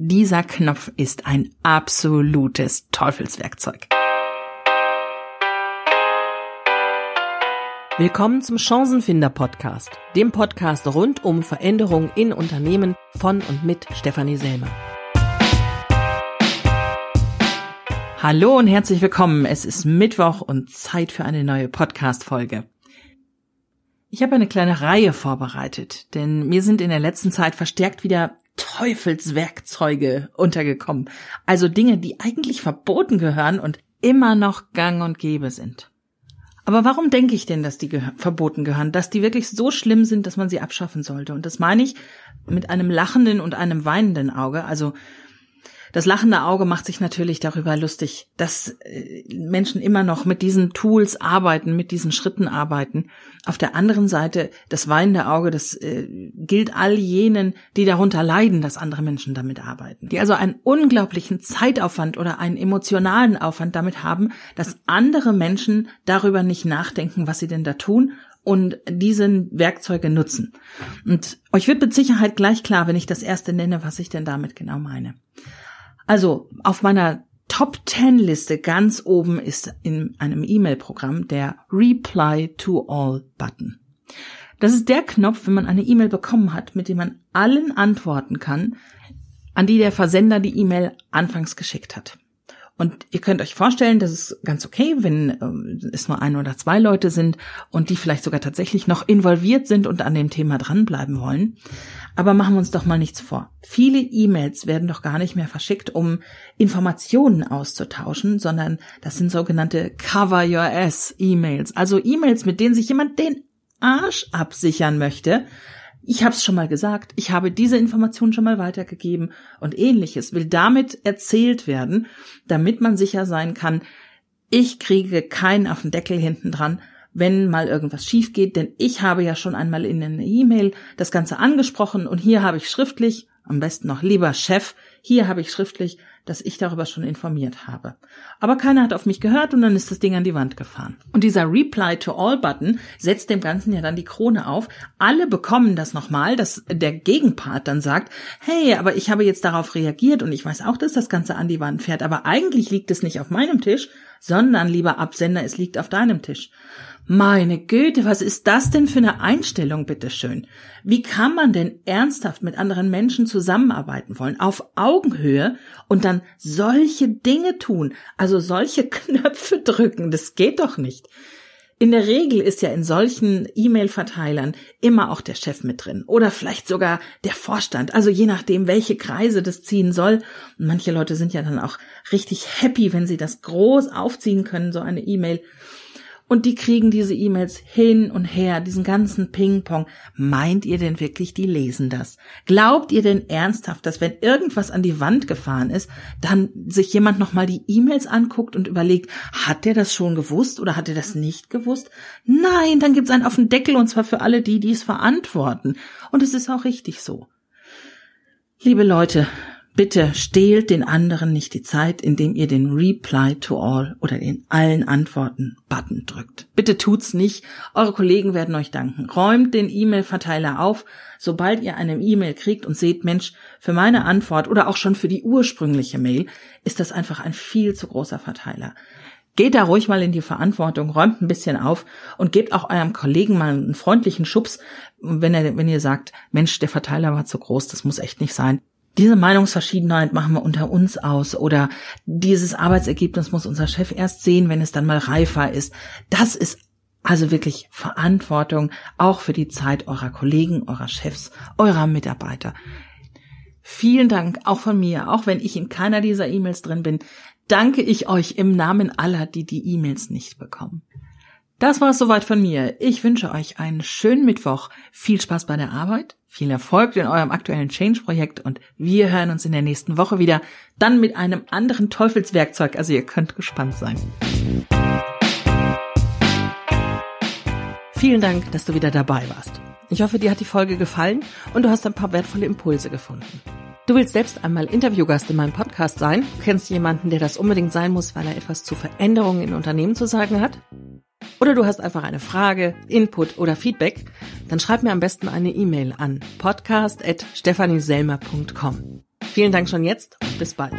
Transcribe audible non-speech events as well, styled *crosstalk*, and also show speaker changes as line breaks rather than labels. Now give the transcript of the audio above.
Dieser Knopf ist ein absolutes Teufelswerkzeug. Willkommen zum Chancenfinder Podcast, dem Podcast rund um Veränderungen in Unternehmen von und mit Stefanie Selmer. Hallo und herzlich willkommen. Es ist Mittwoch und Zeit für eine neue Podcast-Folge. Ich habe eine kleine Reihe vorbereitet, denn mir sind in der letzten Zeit verstärkt wieder Teufelswerkzeuge untergekommen. Also Dinge, die eigentlich verboten gehören und immer noch gang und gäbe sind. Aber warum denke ich denn, dass die geh verboten gehören, dass die wirklich so schlimm sind, dass man sie abschaffen sollte? Und das meine ich mit einem lachenden und einem weinenden Auge. Also das lachende Auge macht sich natürlich darüber lustig, dass äh, Menschen immer noch mit diesen Tools arbeiten, mit diesen Schritten arbeiten. Auf der anderen Seite, das weinende Auge, das äh, gilt all jenen, die darunter leiden, dass andere Menschen damit arbeiten. Die also einen unglaublichen Zeitaufwand oder einen emotionalen Aufwand damit haben, dass andere Menschen darüber nicht nachdenken, was sie denn da tun und diese Werkzeuge nutzen. Und euch wird mit Sicherheit gleich klar, wenn ich das erste nenne, was ich denn damit genau meine. Also auf meiner Top 10 Liste ganz oben ist in einem E-Mail-Programm der Reply to All Button. Das ist der Knopf, wenn man eine E-Mail bekommen hat, mit dem man allen antworten kann, an die der Versender die E-Mail anfangs geschickt hat. Und ihr könnt euch vorstellen, das ist ganz okay, wenn äh, es nur ein oder zwei Leute sind und die vielleicht sogar tatsächlich noch involviert sind und an dem Thema dranbleiben wollen. Aber machen wir uns doch mal nichts vor. Viele E-Mails werden doch gar nicht mehr verschickt, um Informationen auszutauschen, sondern das sind sogenannte Cover Your Ass E-Mails. Also E-Mails, mit denen sich jemand den Arsch absichern möchte. Ich habe es schon mal gesagt, ich habe diese Information schon mal weitergegeben und ähnliches will damit erzählt werden, damit man sicher sein kann, ich kriege keinen auf den Deckel hinten dran, wenn mal irgendwas schief geht, denn ich habe ja schon einmal in einer E-Mail das Ganze angesprochen und hier habe ich schriftlich, am besten noch lieber Chef, hier habe ich schriftlich, dass ich darüber schon informiert habe. Aber keiner hat auf mich gehört und dann ist das Ding an die Wand gefahren. Und dieser Reply to All Button setzt dem Ganzen ja dann die Krone auf. Alle bekommen das nochmal, dass der Gegenpart dann sagt, hey, aber ich habe jetzt darauf reagiert und ich weiß auch, dass das Ganze an die Wand fährt, aber eigentlich liegt es nicht auf meinem Tisch, sondern lieber Absender, es liegt auf deinem Tisch. Meine Güte, was ist das denn für eine Einstellung, bitteschön? Wie kann man denn ernsthaft mit anderen Menschen zusammenarbeiten wollen, auf Augenhöhe und dann solche Dinge tun, also solche *laughs* Knöpfe drücken? Das geht doch nicht. In der Regel ist ja in solchen E-Mail-Verteilern immer auch der Chef mit drin oder vielleicht sogar der Vorstand, also je nachdem, welche Kreise das ziehen soll. Und manche Leute sind ja dann auch richtig happy, wenn sie das groß aufziehen können, so eine E-Mail. Und die kriegen diese E-Mails hin und her, diesen ganzen Ping-Pong. Meint ihr denn wirklich, die lesen das? Glaubt ihr denn ernsthaft, dass wenn irgendwas an die Wand gefahren ist, dann sich jemand nochmal die E-Mails anguckt und überlegt, hat der das schon gewusst oder hat er das nicht gewusst? Nein, dann gibt's einen auf den Deckel und zwar für alle die, die es verantworten. Und es ist auch richtig so. Liebe Leute, Bitte stehlt den anderen nicht die Zeit, indem ihr den Reply to All oder den allen Antworten Button drückt. Bitte tut's nicht. Eure Kollegen werden euch danken. Räumt den E-Mail-Verteiler auf, sobald ihr eine E-Mail kriegt und seht, Mensch, für meine Antwort oder auch schon für die ursprüngliche Mail ist das einfach ein viel zu großer Verteiler. Geht da ruhig mal in die Verantwortung, räumt ein bisschen auf und gebt auch eurem Kollegen mal einen freundlichen Schubs, wenn er, wenn ihr sagt, Mensch, der Verteiler war zu groß, das muss echt nicht sein diese Meinungsverschiedenheit machen wir unter uns aus oder dieses Arbeitsergebnis muss unser Chef erst sehen, wenn es dann mal reifer ist. Das ist also wirklich Verantwortung auch für die Zeit eurer Kollegen, eurer Chefs, eurer Mitarbeiter. Vielen Dank auch von mir, auch wenn ich in keiner dieser E-Mails drin bin, danke ich euch im Namen aller, die die E-Mails nicht bekommen. Das war es soweit von mir. Ich wünsche euch einen schönen Mittwoch, viel Spaß bei der Arbeit, viel Erfolg in eurem aktuellen Change-Projekt und wir hören uns in der nächsten Woche wieder, dann mit einem anderen Teufelswerkzeug, also ihr könnt gespannt sein. Vielen Dank, dass du wieder dabei warst. Ich hoffe, dir hat die Folge gefallen und du hast ein paar wertvolle Impulse gefunden. Du willst selbst einmal Interviewgast in meinem Podcast sein? Du kennst jemanden, der das unbedingt sein muss, weil er etwas zu Veränderungen in Unternehmen zu sagen hat? Oder du hast einfach eine Frage, Input oder Feedback, dann schreib mir am besten eine E-Mail an podcast.stephanieselmer.com. Vielen Dank schon jetzt und bis bald.